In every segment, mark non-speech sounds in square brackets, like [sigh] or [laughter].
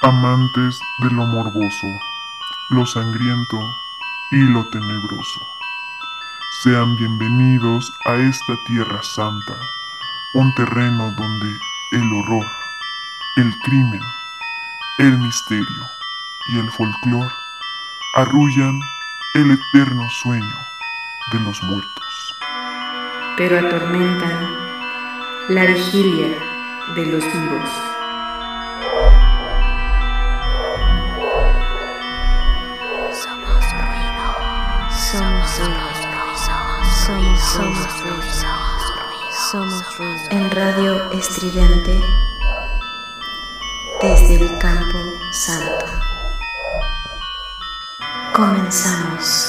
amantes de lo morboso, lo sangriento y lo tenebroso. Sean bienvenidos a esta tierra santa, un terreno donde el horror, el crimen, el misterio y el folclor arrullan el eterno sueño de los muertos. Pero atormentan la vigilia de los vivos. Somos ruido. Somos ruido. Somos ruido. En radio estridente desde el campo santo. Comenzamos.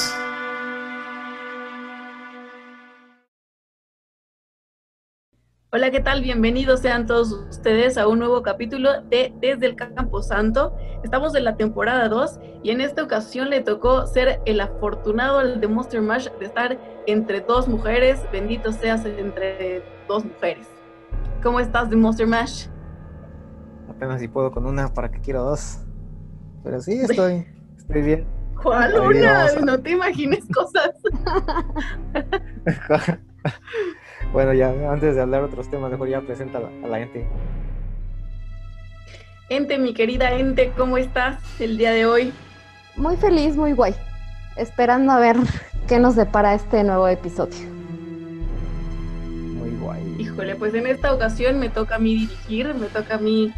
Hola, ¿qué tal? Bienvenidos sean todos ustedes a un nuevo capítulo de Desde el Campo Santo. Estamos en la temporada 2 y en esta ocasión le tocó ser el afortunado al de Monster Mash de estar entre dos mujeres. Bendito seas entre dos mujeres. ¿Cómo estás de Monster Mash? Apenas si puedo con una, para que quiero dos. Pero sí, [laughs] estoy, estoy bien. ¿Cuál una? a- No te imagines cosas. [laughs] [laughs] bueno, ya antes de hablar otros temas, mejor ya presenta a la, a la gente. Ente, mi querida Ente, ¿cómo estás el día de hoy? Muy feliz, muy guay. Esperando a ver qué nos depara este nuevo episodio. Muy guay. Híjole, pues en esta ocasión me toca a mí dirigir, me toca a mí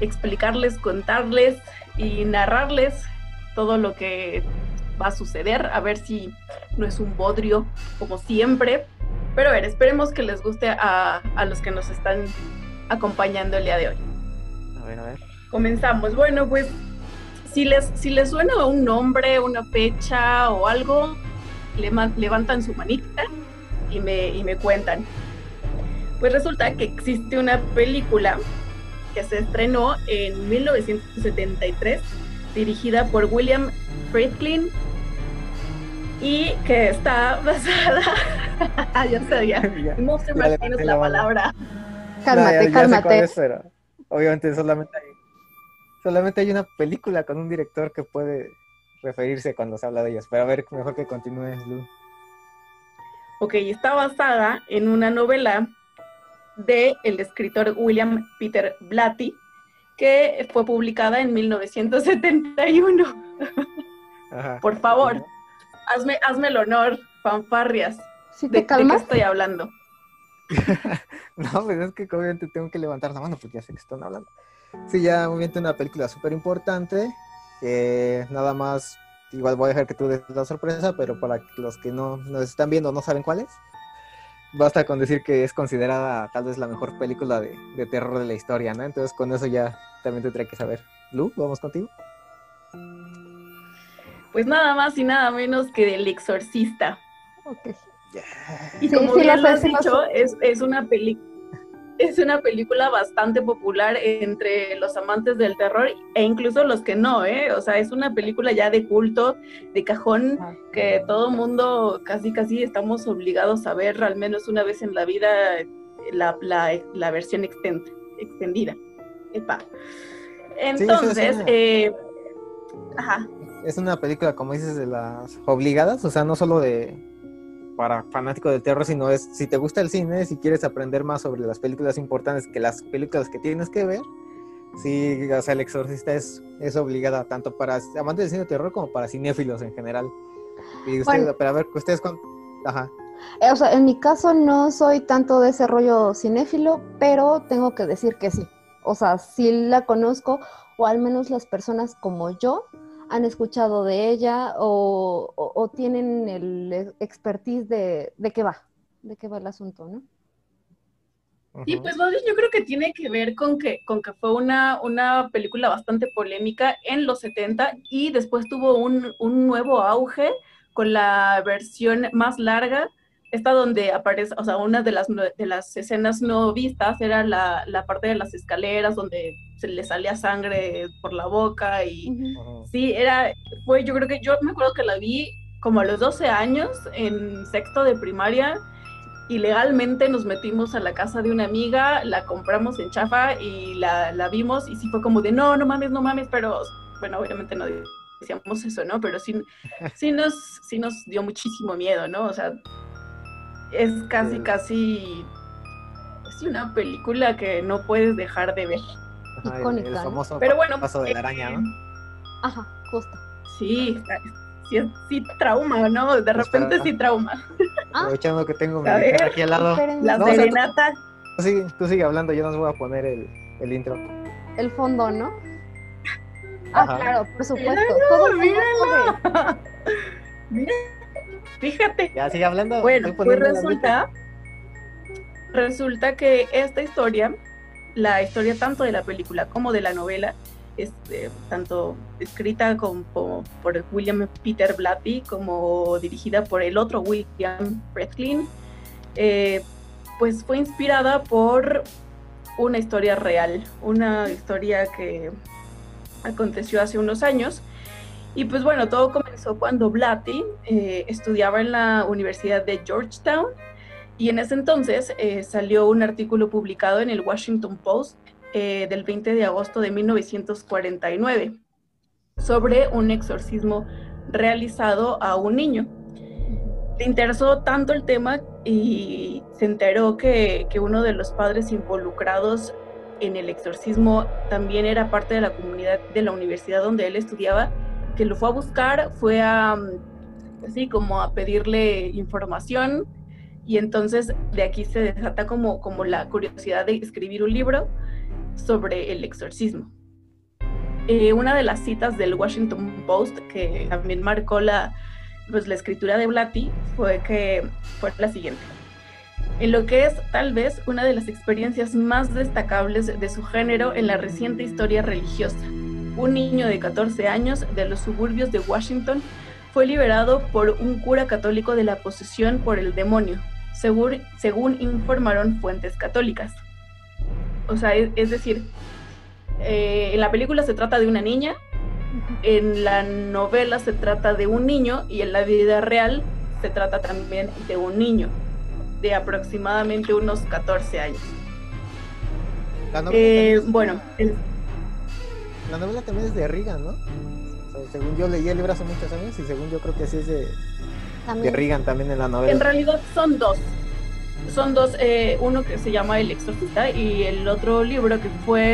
explicarles, contarles y narrarles todo lo que va a suceder, a ver si no es un bodrio como siempre. Pero a ver, esperemos que les guste a, a los que nos están acompañando el día de hoy. A ver, a ver. Comenzamos. Bueno, pues si les, si les suena un nombre, una fecha o algo, le levantan su manita y me, y me cuentan. Pues resulta que existe una película que se estrenó en 1973, dirigida por William Friedkin y que está basada, [laughs] ya sabía, Ya- la palabra. Cálmate, cálmate. obviamente solamente hay, solamente hay una película con un director que puede referirse cuando se habla de ellos. Pero a ver, mejor que continúe, Lu. Ok, está basada en una novela de el escritor William Peter Blatty, que fue publicada en 1971. Ajá. Por favor, hazme, hazme el honor, fanfarrias. Si ¿De, de qué calmas, estoy hablando? [laughs] No, pues es que obviamente tengo que levantar la mano porque ya sé que están hablando. Sí, ya obviamente una película súper importante. nada más, igual voy a dejar que tú des la sorpresa, pero para los que no nos están viendo no saben cuál es, basta con decir que es considerada tal vez la mejor película de, de terror de la historia, ¿no? Entonces con eso ya también tendré que saber. Lu, vamos contigo. Pues nada más y nada menos que del exorcista. ok. Y Sí, como sí, bien lo has dicho, es, es una película. Es una película bastante popular entre los amantes del terror e incluso los que no, ¿eh? O sea, es una película ya de culto, de cajón, Ah. que todo mundo casi casi estamos obligados a ver al menos una vez en la vida la, la- la versión extend- extendida. Epa. Entonces, eh, ajá, Es una película, como dices, de las obligadas, o sea, no solo de para fanáticos del terror, sino es si te gusta el cine, si quieres aprender más sobre las películas importantes que las películas que tienes que ver, sí, o sea, El Exorcista es, es obligada tanto para amantes del cine de terror como para cinéfilos en general. Y Bueno. pero a ver, ustedes con... Ajá. Eh, o sea, en mi caso no soy tanto de ese rollo cinéfilo, pero tengo que decir que sí. O sea, sí la conozco, o al menos las personas como yo han escuchado de ella o, o- o tienen el ex- expertise de, de qué va, de qué va el asunto, ¿no? Ujú. pues más bien yo creo que tiene que ver con que, con que fue una, una película bastante polémica en los 70 y después tuvo un, un nuevo auge con la versión más larga, esta donde aparece, o sea, una de las, de las escenas no vistas era la, la parte de las escaleras donde se le salía sangre por la boca y sí, era, fue, yo creo que yo me acuerdo que la vi como a los 12 años en sexto de primaria ilegalmente nos metimos a la casa de una amiga, la compramos en chafa y la, la vimos y sí fue como de no, no mames, no mames, pero bueno, obviamente no decíamos eso, ¿no? Pero sí, [laughs] sí, nos, sí nos dio muchísimo miedo, ¿no? O sea, es casi, casi es una película que no puedes dejar de ver. Ajá, el- Icónica, el, famoso Pero bueno, paso de la eh, araña, ¿no? Ajá, justo. Sí, sí, sí trauma, ¿no? De repente Espera. sí trauma. Ah. Aprovechando que tengo mi guitarra aquí al lado. La No, o sea, serenata. Tú sigue, tú sigue hablando, yo nos voy a poner el, el intro. el fondo, ¿no? Ah, claro, por supuesto. Míralo, Todo míralo. [laughs] Mira, fíjate. Ya sigue hablando. Bueno, pues resulta, resulta que esta historia, la historia tanto de la película como de la novela, este, tanto escrita por William Peter Blatty como dirigida por el otro William Friedkin, eh, pues fue inspirada por una historia real, una historia que aconteció hace unos años. Y pues bueno, todo comenzó cuando Blatty eh, estudiaba en la Universidad de Georgetown y en ese entonces eh, salió un artículo publicado en el Washington Post eh, del 20 de agosto de 1949 sobre un exorcismo realizado a un niño. Le interesó tanto el tema y se enteró que, que uno de los padres involucrados en el exorcismo también era parte de la comunidad de la universidad donde él estudiaba, que lo fue a buscar, fue a, mm, así como a pedirle información y entonces de aquí se desata como, como la curiosidad de escribir un libro sobre el exorcismo. Eh, una de las citas del Washington Post que también marcó la, pues, la escritura de Blatty fue que fue la siguiente. En lo que es tal vez una de las experiencias más destacables de su género en la reciente historia religiosa. Un niño de 14 años de los suburbios de Washington fue liberado por un cura católico de la posesión por el demonio, según, según informaron fuentes católicas. O sea, es, es decir, eh, en la película se trata de una niña, en la novela se trata de un niño y en la vida real se trata también de un niño de aproximadamente unos 14 años. La novela, Eh, también es- bueno, el- la novela también es de Reagan, ¿no? O sea, según yo leí el libro hace muchos años y según yo creo que sí es de, de También. Reagan también en la novela. en realidad son dos. Son dos, eh, uno que se llama El Exorcista y el otro libro que fue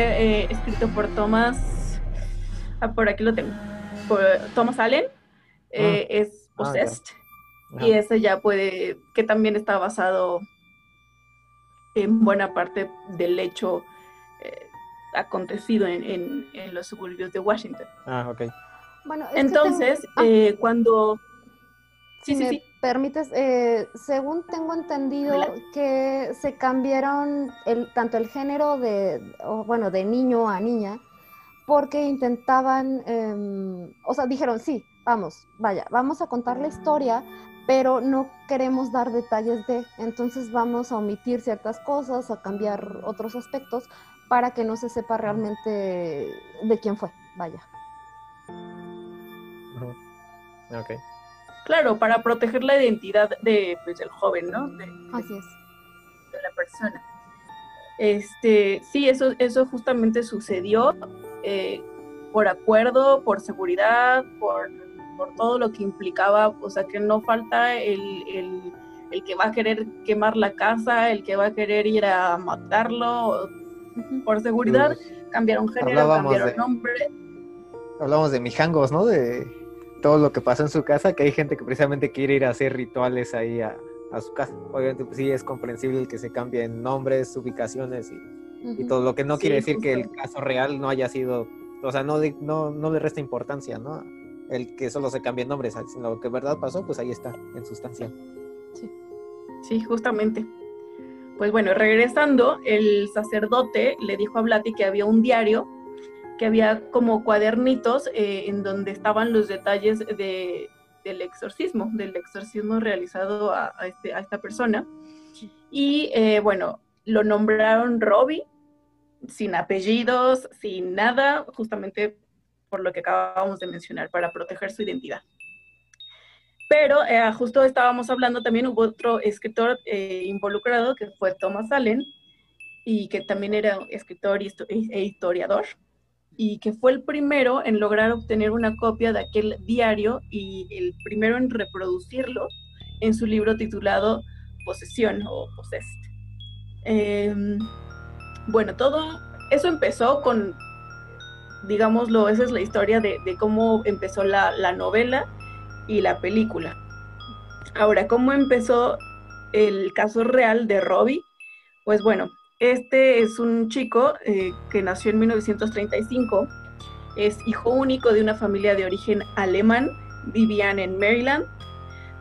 eh, escrito por Thomas, ah, por aquí lo tengo, por Thomas Allen, eh, es Ah. Possessed. Y ese ya puede, que también está basado en buena parte del hecho eh, acontecido en, en- en los suburbios de Washington. Ah, ok. Bueno, es que Entonces, tengo- ah, eh, cuando... Sí, si sí, me sí. permites, eh, según tengo entendido que se cambiaron el, tanto el género de, o, bueno, de niño a niña, porque intentaban, em, o sea, dijeron, sí, vamos, vaya, vamos a contar la historia, pero no queremos dar detalles de, entonces vamos a omitir ciertas cosas, a cambiar otros aspectos, para que no se sepa realmente de quién fue, vaya. Ok. Claro, para proteger la identidad de, pues, del joven, ¿no? De, Así es. de la persona. Este, sí, eso, eso justamente sucedió eh, por acuerdo, por seguridad, por, por todo lo que implicaba, o sea, que no falta el, el- el que va a querer quemar la casa, el que va a querer ir a matarlo, por seguridad, Pues, cambiaron género, Hablábamos cambiaron de- nombre. hablamos de mijangos, ¿no? De todo lo que pasó en su casa, que hay gente que precisamente quiere ir a hacer rituales ahí a, a su casa. Obviamente, pues sí es comprensible el que se cambien nombres, ubicaciones y, y Ujú. todo lo que no Sí, quiere decir que el justo. caso real no haya sido, o sea, no, de- no, no le resta importancia, ¿no? El que solo se cambien nombres, sino lo que en verdad pasó, pues ahí está, en sustancia. Sí, justamente. Pues bueno, regresando, el sacerdote le dijo a Blatty que había un diario, que había como cuadernitos eh, en donde estaban los detalles de, del exorcismo, del exorcismo realizado este, a esta persona. Y eh, bueno, lo nombraron Robbie, sin apellidos, sin nada, justamente por lo que acabamos de mencionar, para proteger su identidad. Pero eh, justo estábamos hablando también, hubo otro escritor eh, involucrado que fue Thomas Allen, y que también era escritor y e historiador, y que fue el primero en lograr obtener una copia de aquel diario y el primero en reproducirlo en su libro titulado Posesión o Possessed. Em, bueno, todo eso empezó con, digámoslo, esa es la historia de, cómo empezó la, la, novela y la película. Ahora, ¿cómo empezó el caso real de Robbie? Pues bueno, este es un chico eh, que nació en 1935, es hijo único de una familia de origen alemán, vivían en Maryland,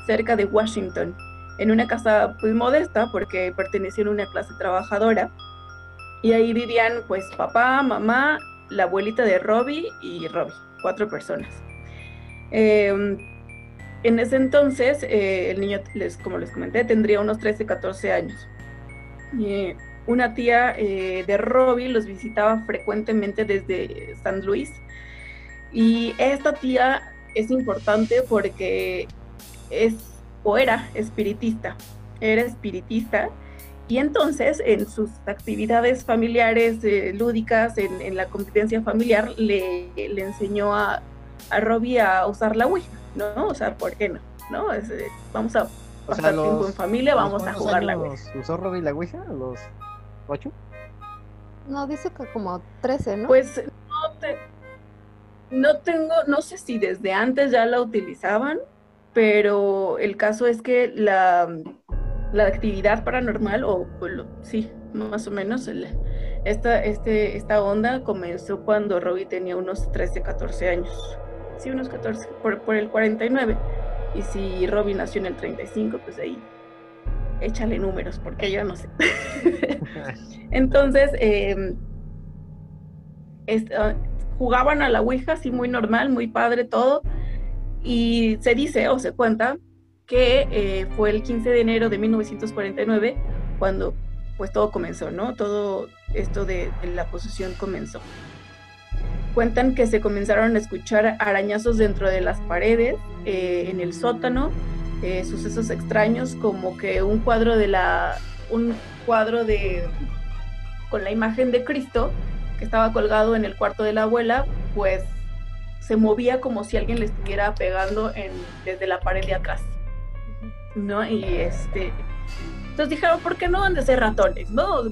cerca de Washington, en una casa muy modesta porque pertenecían a una clase trabajadora. Y ahí vivían pues papá, mamá, la abuelita de Robbie y Robbie, cuatro personas. Em, en ese entonces, eh, el niño, como les comenté, tendría unos 13, 14 años. Y, una tía eh, de Robbie los visitaba frecuentemente desde San Luis. Y esta tía es importante porque es o era espiritista, era espiritista. Y entonces en sus actividades familiares, eh, lúdicas, en, la convivencia familiar, le, le enseñó a, a Robbie a usar la Ouija, ¿no? O sea, ¿por qué no? ¿No? Eh, vamos a pasar tiempo en familia, vamos a jugar la Ouija. ¿Usó Robbie la Ouija? ¿Los ¿Ocho? No, dice que como 13, ¿no? Pues no, te, no tengo, no sé si desde antes ya la utilizaban, pero el caso es que la, la actividad paranormal, o, sí, más o menos, esta, este, esta onda comenzó cuando Robbie tenía unos 13, 14 años. Sí, unos 14, por, por el 49. Y si Robbie nació en el 35, pues ahí échale números, porque yo no sé. [laughs] Entonces, em, ah, jugaban a la Ouija, así muy normal, muy padre todo, y se dice o se cuenta que eh, fue el 15 de enero de 1949 cuando pues todo comenzó, ¿no? Todo esto de, la posesión comenzó. Cuentan que se comenzaron a escuchar arañazos dentro de las paredes, eh, en el sótano, eh, sucesos extraños como que un cuadro de la un cuadro de con la imagen de Cristo que estaba colgado en el cuarto de la abuela pues se movía como si alguien le estuviera pegando desde la pared de atrás no y este entonces dijeron por qué no han de ser ratones no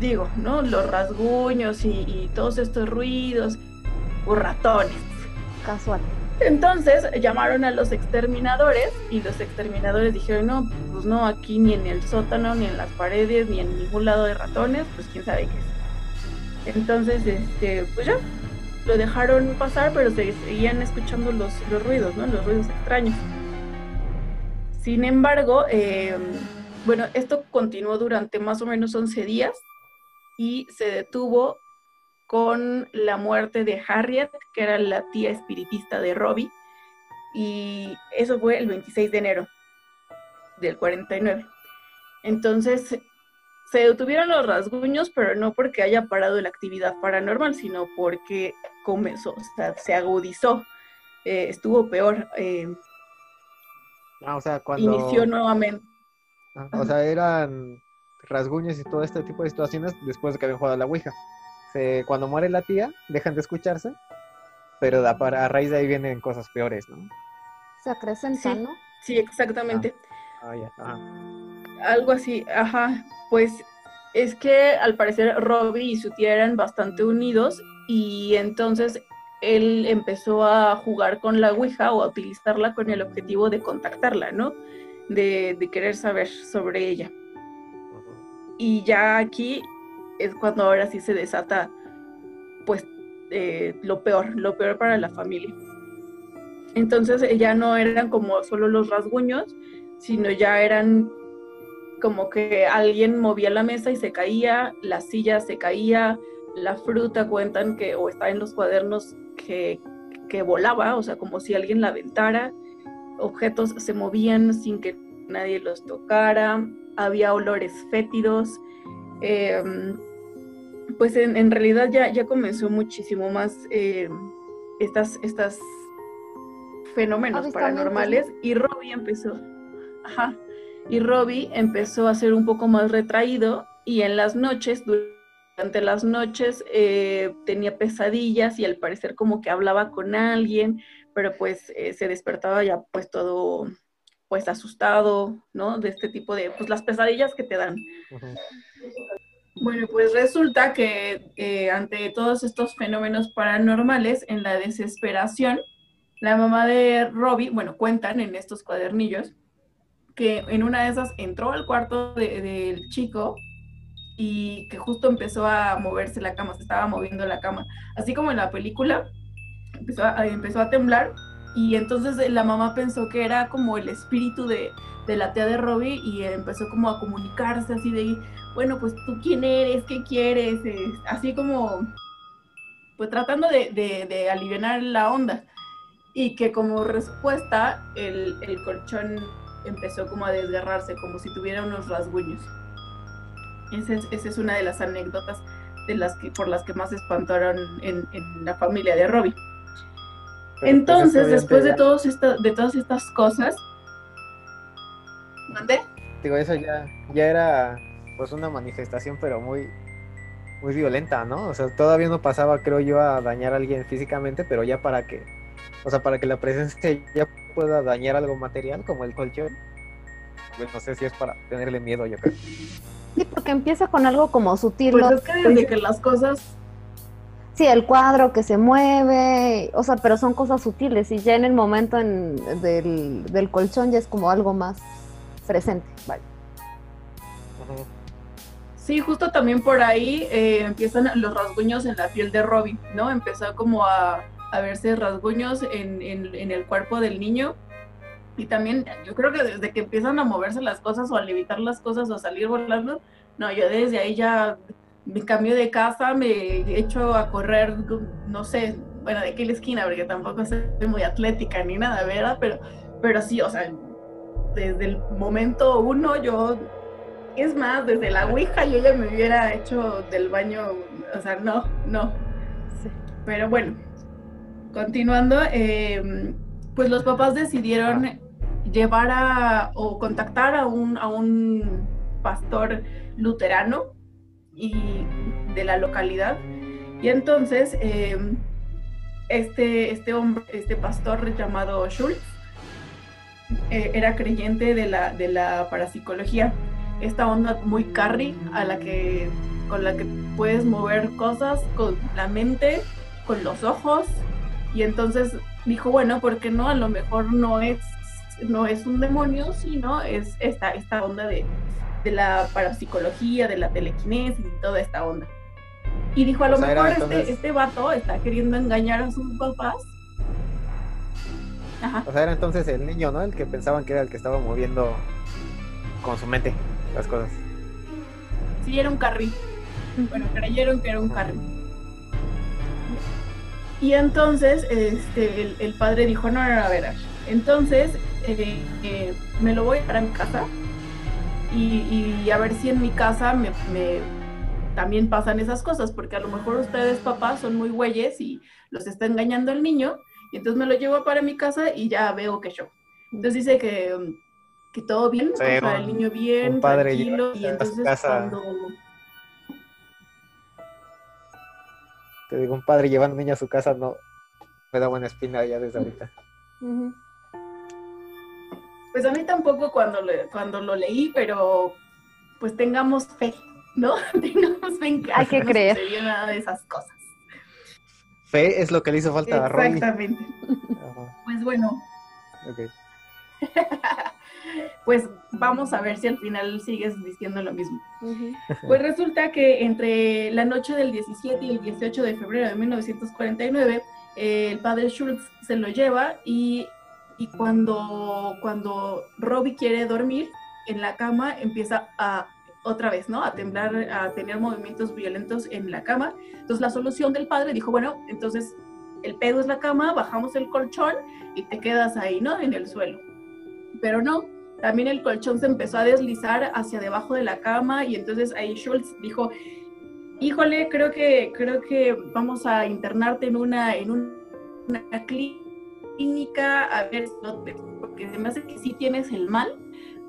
digo no los rasguños y, y todos estos ruidos o ratones. Casual entonces llamaron a los exterminadores y los exterminadores dijeron, no, pues no, aquí ni en el sótano, ni en las paredes, ni en ningún lado de ratones, pues quién sabe qué es. Entonces, este, pues ya, lo dejaron pasar, pero se seguían escuchando los, los ruidos, ¿no? Los ruidos extraños. Sin embargo, em, bueno, esto continuó durante más o menos 11 días y se detuvo con la muerte de Harriet, que era la tía espiritista de Robbie, y eso fue el 26 de enero del 49. Entonces, se detuvieron los rasguños, pero no porque haya parado la actividad paranormal, sino porque comenzó, o sea, se agudizó, eh, estuvo peor. Eh, ah, o sea, cuando... Inició nuevamente. Ah, o sea, eran rasguños y todo este tipo de situaciones después de que habían jugado a la Ouija cuando muere la tía, dejan de escucharse, pero a, a raíz de ahí vienen cosas peores, ¿no? Se acrecentan, ¿no? Sí, exactamente. Ah, ah, Algo así, ajá. Pues es que al parecer Robbie y su tía eran bastante unidos y entonces él empezó a jugar con la Ouija o a utilizarla con el objetivo de contactarla, ¿no? De, de querer saber sobre ella. Y ya aquí es cuando ahora sí se desata, pues, eh, lo peor, lo peor para la familia. Entonces eh, ya no eran como solo los rasguños, sino ya eran como que alguien movía la mesa y se caía, la silla se caía, la fruta cuentan que, o está en los cuadernos, que, que volaba, o sea, como si alguien la aventara, objetos se movían sin que nadie los tocara, había olores fétidos, em, pues en, realidad ya, ya comenzó muchísimo más eh, estas, estas fenómenos paranormales y Robbie empezó, ajá, y Robbie empezó a ser un poco más retraído y en las noches, durante las noches eh, tenía pesadillas y al parecer como que hablaba con alguien, pero pues eh, se despertaba ya pues todo pues asustado, ¿no? De este tipo de, pues las pesadillas que te dan. Bueno, pues resulta que eh, ante todos estos fenómenos paranormales, en la desesperación, la mamá de Robbie, bueno, cuentan en estos cuadernillos, que en una de esas entró al cuarto de- del chico y que justo empezó a moverse la cama, se estaba moviendo la cama, así como en la película, empezó a, empezó a temblar y entonces la mamá pensó que era como el espíritu de, de la tía de Robbie y empezó como a comunicarse así de, bueno, pues tú quién eres, qué quieres, Eh, así como, pues tratando de, de, de aliviar la onda. Y que como respuesta el, el colchón empezó como a desgarrarse, como si tuviera unos rasguños. Esa es, esa es una de las anécdotas de las que, por las que más se espantaron en, en la familia de Robbie. Entonces, pues, esto después de, todos esta- de todas estas cosas, Digo, eso ya, ya era pues una manifestación, pero muy, muy violenta, ¿no? O sea, todavía no pasaba, creo yo, a dañar a alguien físicamente, pero ya para que, o sea, para que la presencia ya pueda dañar algo material, como el colchón, pues no sé si es para tenerle miedo, yo creo. Sí, porque empieza con algo como sutil, Pues es que desde que las cosas Sí, el cuadro que se mueve, o sea, pero son cosas sutiles y ya en el momento en- del, del colchón ya es como algo más presente. Vale. Sí, justo también por ahí eh, empiezan los rasguños en la piel de Robbie, ¿no? Empezó como a, a verse rasguños en, en- en el cuerpo del niño. Y también yo creo que desde que empiezan a moverse las cosas o a levitar las cosas o a salir volando, no, yo desde ahí ya me cambio de casa, me echo a correr, no sé, bueno, de la esquina, porque tampoco soy muy atlética ni nada, ¿verdad? Pero, pero sí, o sea, desde el momento uno yo es más, desde la Ouija yo ya me hubiera hecho del baño, o sea, no, no. Sí. Pero bueno, continuando, eh, pues los papás decidieron llevar a o contactar a un, a un pastor luterano y de la localidad. Y entonces eh, este, este hombre, este pastor llamado Schultz, eh, era creyente de la, de la parapsicología esta onda muy carry a la que con la que puedes mover cosas con la mente, con los ojos y entonces dijo, bueno, ¿por qué no? A lo mejor no es no es un demonio, sino es esta esta onda de, de la parapsicología, de la telequinesis y toda esta onda. Y dijo, a lo O sea, era mejor entonces- este, este vato está queriendo engañar a sus papás. Ajá. O sea, era entonces el niño, ¿no? El que pensaban que era el que estaba moviendo con su mente las cosas. Sí, era un carry. Bueno, creyeron que era un carry. Y entonces este, el, el padre dijo, no, no, no, a ver, entonces eh, eh, me lo voy para mi casa y, y a ver si en mi casa me, me- también pasan esas cosas, porque a lo mejor ustedes papás son muy güeyes y los está engañando el niño, y entonces me lo llevo para mi casa y ya veo que yo. Entonces dice que, um, que todo bien, Sí, o sea, el niño bien, padre tranquilo, y entonces casa. cuando... Te digo, un padre llevando niño a su casa no me da buena espina ya desde ahorita. Pues a mí tampoco cuando, le- cuando lo leí, pero pues tengamos fe, ¿no? [laughs] tengamos fe en que Hay que no creer. sucedió nada de esas cosas. Fe es lo que le hizo falta a Rolly. Exactamente. Pues bueno, ok. [laughs] pues vamos a ver si al final sigues diciendo lo mismo. Pues resulta que entre la noche del 17 y el 18 de febrero de 1949, eh, el padre Schultz se lo lleva y, y cuando, cuando Robbie quiere dormir en la cama, empieza a otra vez, ¿no? A temblar, a tener movimientos violentos en la cama. Entonces la solución del padre dijo, bueno, entonces el pedo es la cama, bajamos el colchón y te quedas ahí, ¿no? En el suelo. Pero no, también el colchón se empezó a deslizar hacia debajo de la cama y entonces ahí Schultz dijo, híjole, creo que, creo que vamos a internarte en una, en un- una clínica a ver porque se me hace que sí tienes el mal,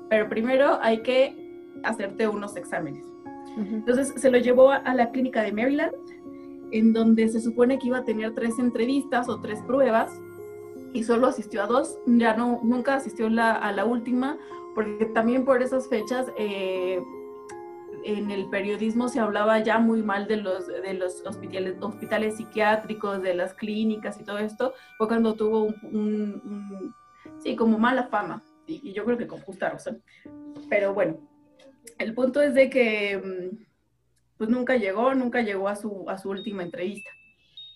pero primero hay que hacerte unos exámenes. Entonces se lo llevó a la clínica de Maryland, en donde se supone que iba a tener tres entrevistas o tres pruebas y solo asistió a dos, ya no, nunca asistió a la última, porque también por esas fechas eh, en el periodismo se hablaba ya muy mal de los, de los hospitales, hospitales psiquiátricos, de las clínicas y todo esto, fue cuando tuvo un, sí, como mala fama, y, yo creo que con justa razón. Pero bueno, el punto es de que mm, pues nunca llegó, nunca llegó a su, a su última entrevista.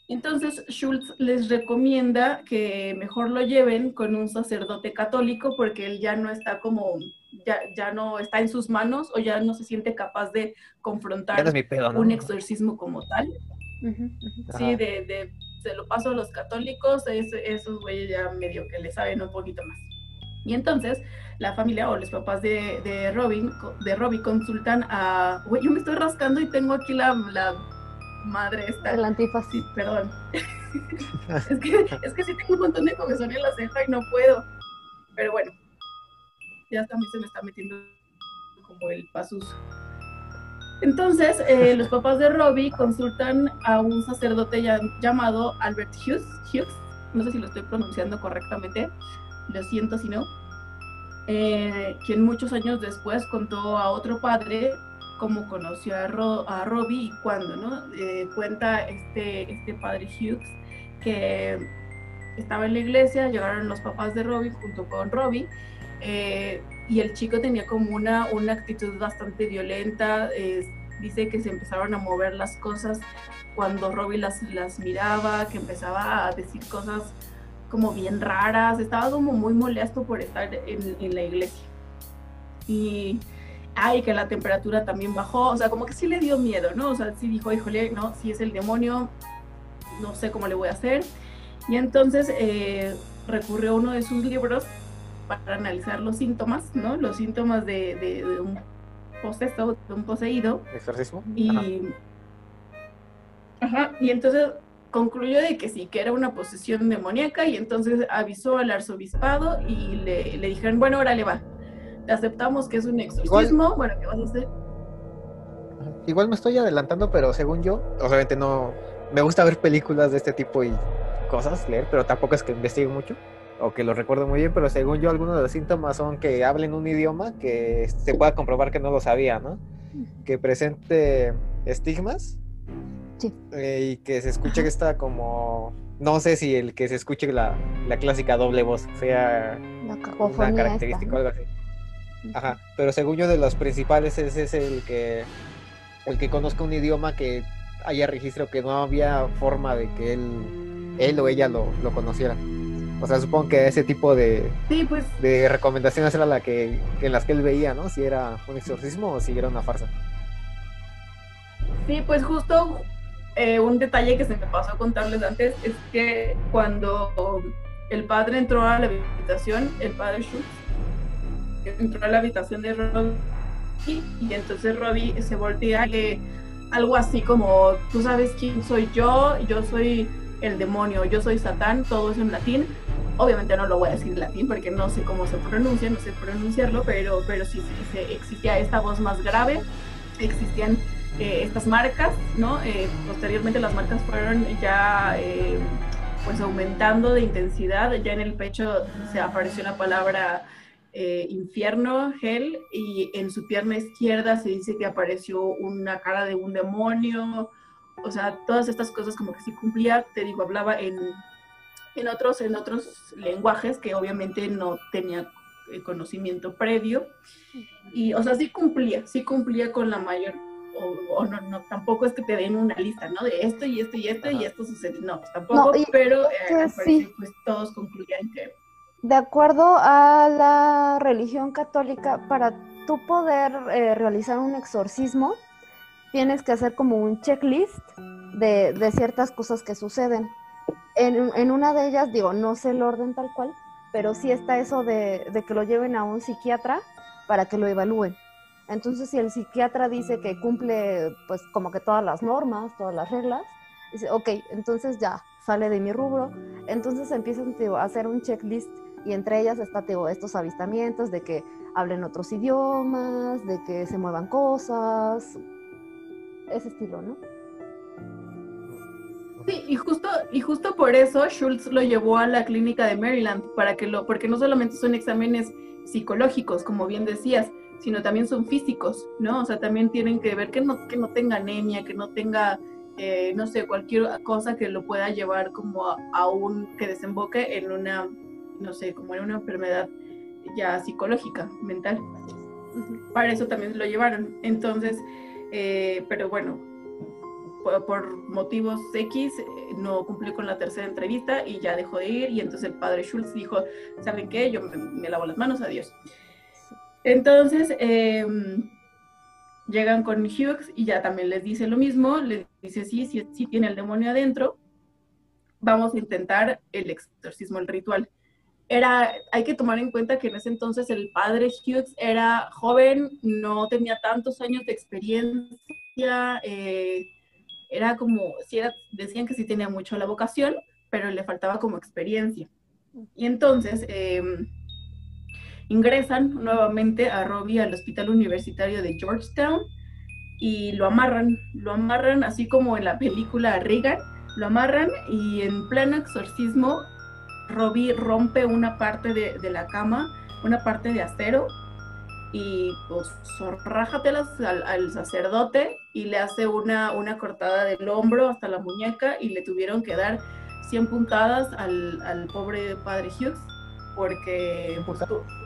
Entonces Schultz les recomienda que mejor lo lleven con un sacerdote católico porque él ya no está como, ya, ya no está en sus manos o ya no se siente capaz de confrontar un exorcismo como tal. Sí, de, de, se lo paso a los católicos, esos güeyes ya medio que le saben un poquito más. Y entonces la familia o los papás de, de Robin, de Robbie consultan a, güey, yo me estoy rascando y tengo aquí la, la madre esta. El antifaz. Sí, perdón. [laughs] es, que, es que sí tengo un montón de comezón en la ceja y no puedo. Pero bueno, ya también se me está metiendo como el pasus. Entonces, eh, [laughs] los papás de Robbie consultan a un sacerdote llamado Albert Hughes, Hughes, no sé si lo estoy pronunciando correctamente, lo siento si no, eh, quien muchos años después contó a otro padre cómo conoció a, a Robbie y cuándo, ¿no? Eh, cuenta este, este padre Hughes que estaba en la iglesia, llegaron los papás de Robbie junto con Robbie eh, y el chico tenía como una, una actitud bastante violenta, dice que se empezaron a mover las cosas cuando Robbie las, las miraba, que empezaba a decir cosas como bien raras, estaba como muy molesto por estar en, en la iglesia. Y ay, que la temperatura también bajó, o sea, como que sí le dio miedo, ¿no? O sea, sí dijo, híjole, no, si es el demonio, no sé cómo le voy a hacer. Y entonces eh, recurrió a uno de sus libros para analizar los síntomas, ¿no? Los síntomas de, de, un poseso, de un poseído. ¿Exorcismo? Y, ajá, y entonces concluyó de que sí, que era una posesión demoníaca y entonces avisó al arzobispado y le, le dijeron, bueno, ahora le va, aceptamos que es un exorcismo, bueno, ¿qué vas a hacer? Igual me estoy adelantando, pero según yo, obviamente no, me gusta ver películas de este tipo y cosas, leer, pero tampoco es que investigue mucho o que lo recuerdo muy bien, pero según yo algunos de los síntomas son que hablen un idioma que se pueda comprobar que no lo sabía, ¿no? Que presente estigmas sí. Eh, y que se escuche que está como, no sé si el que se escuche la, la clásica doble voz sea una característica o algo así. Ajá, pero según yo de los principales ese es el que el que conozca un idioma que haya registro que no había forma de que él él o ella lo, lo conociera. O sea, supongo que ese tipo de, pues, de recomendaciones era la que, en las que él veía, ¿no? Si era un exorcismo o si era una farsa. Sí, pues justo eh, un detalle que se me pasó a contarles antes es que cuando el padre entró a la habitación, el padre Schultz, entró a la habitación de Robbie y entonces Robbie se voltea y algo así como, tú sabes quién soy yo, yo soy el demonio, yo soy Satán, todo es en latín. Obviamente no lo voy a decir en latín porque no sé cómo se pronuncia, no sé pronunciarlo, pero, pero sí, sí, existía esta voz más grave, existían eh, estas marcas, ¿no? Eh, posteriormente las marcas fueron ya eh, pues aumentando de intensidad, ya en el pecho se apareció la palabra infierno, Hell, y en su pierna izquierda se dice que apareció una cara de un demonio, o sea, todas estas cosas como que sí cumplía, te digo, hablaba en, en, otros, en otros lenguajes que obviamente no tenía conocimiento previo, y o sea, sí cumplía, sí cumplía con la mayor o, no, no, tampoco es que te den una lista, ¿no? De esto y esto y esto y esto sucede. No, pues tampoco, pero eh, pues todos concluían que de acuerdo a la religión católica, para tú poder eh, realizar un exorcismo, tienes que hacer como un checklist de, ciertas cosas que suceden. En, una de ellas, digo, no sé el orden tal cual, pero sí está eso de, de que lo lleven a un psiquiatra para que lo evalúen. Entonces, si el psiquiatra dice que cumple, pues, como que todas las normas, todas las reglas, Dice, ok, entonces ya, sale de mi rubro. Entonces empiezan a hacer un checklist y entre ellas está tío, estos avistamientos de que hablen otros idiomas, de que se muevan cosas, ese estilo, ¿no? Sí, y justo, y justo por eso Schultz lo llevó a la clínica de Maryland, para que lo, porque no solamente son exámenes psicológicos, como bien decías, sino también son físicos, ¿no? O sea, también tienen que ver que no, que no tenga anemia, que no tenga, eh, no sé, cualquier cosa que lo pueda llevar como a, a, un, que desemboque en una, no sé, como en una enfermedad ya psicológica, mental. Para eso también lo llevaron. Entonces, eh, pero bueno, por, por, motivos X eh, no cumplió con la tercera entrevista y ya dejó de ir y entonces el padre Schultz dijo, ¿saben qué? Yo me, me lavo las manos, adiós. Entonces, eh, llegan con Hughes y ya también les dice lo mismo, les dice, sí, sí, tiene el demonio adentro, vamos a intentar el exorcismo, el ritual. Era, hay que tomar en cuenta que en ese entonces el padre Hughes era joven, no tenía tantos años de experiencia, eh, era como, sí decían que sí tenía mucho la vocación, pero le faltaba como experiencia. Y entonces eh, ingresan nuevamente a Robbie al hospital universitario de Georgetown y lo amarran, lo amarran así como en la película Reagan, lo amarran y en pleno exorcismo Robbie rompe una parte de, de la cama, una parte de acero y pues zorrájatelas al, al, sacerdote y le hace una, una cortada del hombro hasta la muñeca y le tuvieron que dar 100 puntadas al, al pobre padre Hughes porque,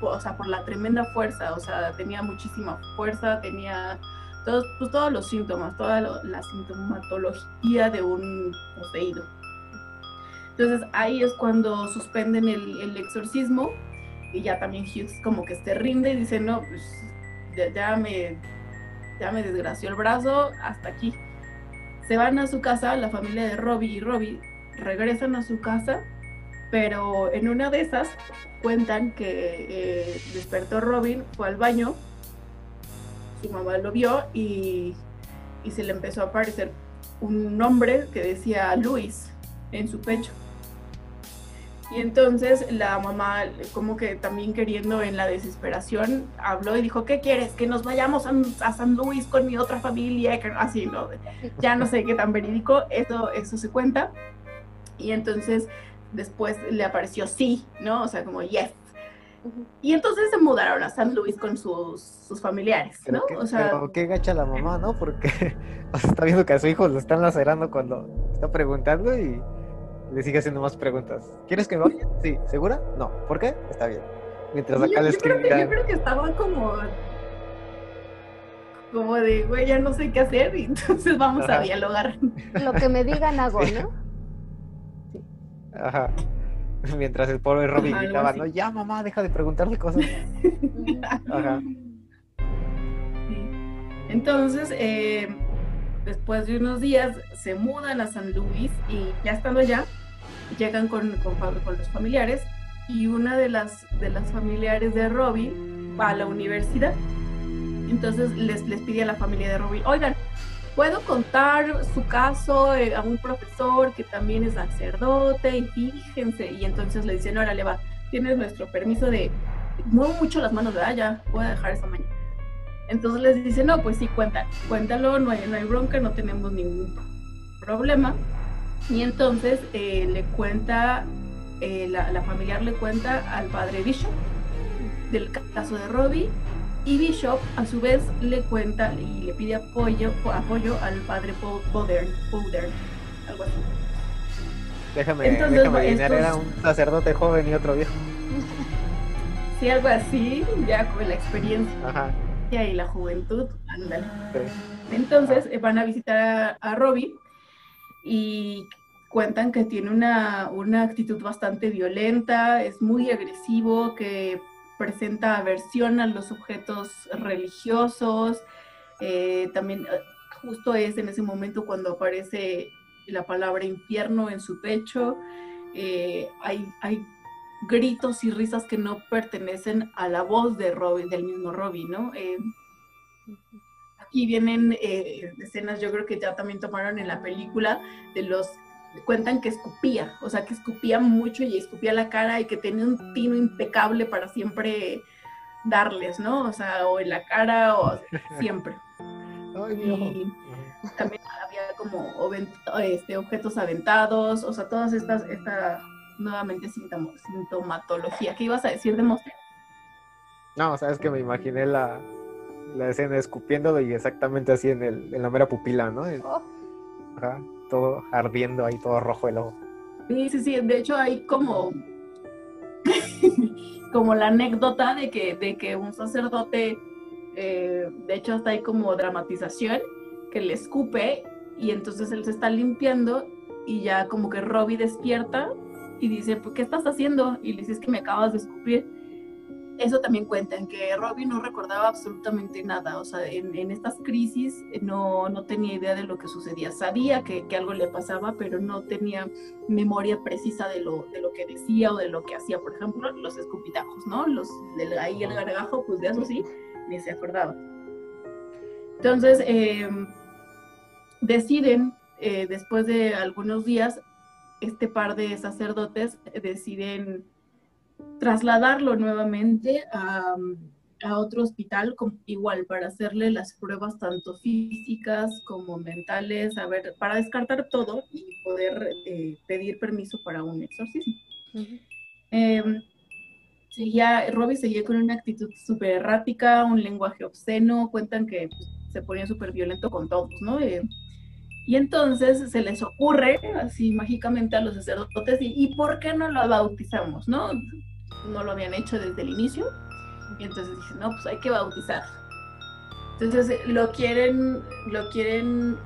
o sea, por la tremenda fuerza, o sea, tenía muchísima fuerza, tenía todos, pues, todos los síntomas, toda lo, la sintomatología de un poseído. Entonces ahí es cuando suspenden el, el, exorcismo y ya también Hughes como que se rinde y dice, no, pues ya, ya, me, ya me desgració el brazo, hasta aquí. Se van a su casa, la familia de Robbie y Robbie regresan a su casa pero en una de esas cuentan que eh, despertó Robin, fue al baño, su mamá lo vio y, y, se le empezó a aparecer un nombre que decía Luis en su pecho. Y entonces la mamá, como que también queriendo en la desesperación, habló y dijo, ¿qué quieres? Que nos vayamos a, a San Luis con mi otra familia, así, ¿no? Ya no sé qué tan verídico, eso, eso se cuenta. Y entonces después le apareció sí, ¿no? O sea, como yes. Uh -huh. Y entonces se mudaron a San Luis con sus, sus familiares, ¿no? Que, o sea, pero qué gacha la mamá, ¿no? Porque [laughs] o sea, está viendo que a su hijo lo están lacerando cuando está preguntando y le sigue haciendo más preguntas. ¿Quieres que me vaya? Sí, ¿segura? No. ¿Por qué? Está bien. Mientras acá yo, le yo, creo que, yo creo que estaba como como de, güey, ya no sé qué hacer y [laughs] entonces vamos Ajá. a dialogar. Lo que me digan hago, ¿no? Ajá. [laughs] Mientras el pobre Robin Ajá, gritaba, no, ya mamá, deja de preguntarle cosas. [laughs] Ajá. Entonces, eh, después de unos días, se mudan a San Luis y ya estando allá, llegan con, con, con los familiares y una de las, de las familiares de Robin va a la universidad. Entonces les, les pide a la familia de Robin, oigan, puedo contar su caso eh, a un profesor que también es sacerdote y fíjense y entonces le dicen órale va tienes nuestro permiso de muevo mucho las manos de ya voy a dejar esa mañana entonces les dice no pues sí cuenta cuéntalo no hay, no hay bronca no tenemos ningún problema y entonces eh, le cuenta eh, la, la familiar le cuenta al padre Bishop del caso de Robbie y Bishop a su vez le cuenta y le pide apoyo, apoyo al padre Poder algo así. Déjame, Entonces, déjame adivinar, estos... era un sacerdote joven y otro viejo. [laughs] Sí, algo así, ya con la experiencia Ajá. y la juventud, ándale. Sí. Entonces Ajá. van a visitar a, a Robbie y cuentan que tiene una, una actitud bastante violenta, es muy agresivo, que presenta aversión a los objetos religiosos. Eh, también justo es en ese momento cuando aparece la palabra infierno en su pecho. Eh, hay, hay, gritos y risas que no pertenecen a la voz de Robbie, del mismo Robbie, ¿no? Eh, aquí vienen eh, escenas, yo creo que ya también tomaron en la película, de los cuentan que escupía, o sea, que escupía mucho y escupía la cara y que tenía un tino impecable para siempre darles, ¿no? O sea, o en la cara o [laughs] siempre. y también había como este, objetos aventados, o sea, todas estas, esta nuevamente sintomatología. ¿Qué ibas a decir de Monster? No, sabes que me imaginé la, la escena escupiéndolo y exactamente así en, el, en la mera pupila, ¿no? Oh. Ajá todo ardiendo ahí, todo rojo el ojo. Sí, sí, sí, de hecho hay como, [laughs] como la anécdota de que, de que un sacerdote, eh, de hecho hasta hay como dramatización, que le escupe y entonces él se está limpiando y ya como que Robbie despierta y dice, ¿qué estás haciendo? Y le dice, es que me acabas de escupir eso también cuenta en que Robbie no recordaba absolutamente nada, o sea, en, estas crisis no, no, tenía idea de lo que sucedía, sabía que, que, algo le pasaba, pero no tenía memoria precisa de lo, de lo que decía o de lo que hacía, por ejemplo, los escupitajos, ¿no? Los, ahí el gargajo, pues de eso sí, ni se acordaba. Entonces, em, deciden, eh, después de algunos días, este par de sacerdotes deciden trasladarlo nuevamente a, otro hospital, igual para hacerle las pruebas tanto físicas como mentales, a ver, para descartar todo y poder eh, pedir permiso para un exorcismo. Em, seguía, Robbie seguía con una actitud súper errática, un lenguaje obsceno, cuentan que pues, se ponía súper violento con todos, ¿no? Eh, y entonces se les ocurre, así mágicamente a los sacerdotes, ¿y, ¿y por qué no lo bautizamos? ¿No? No lo habían hecho desde el inicio. Y entonces dije, no, pues hay que bautizar. Entonces lo quieren, lo quieren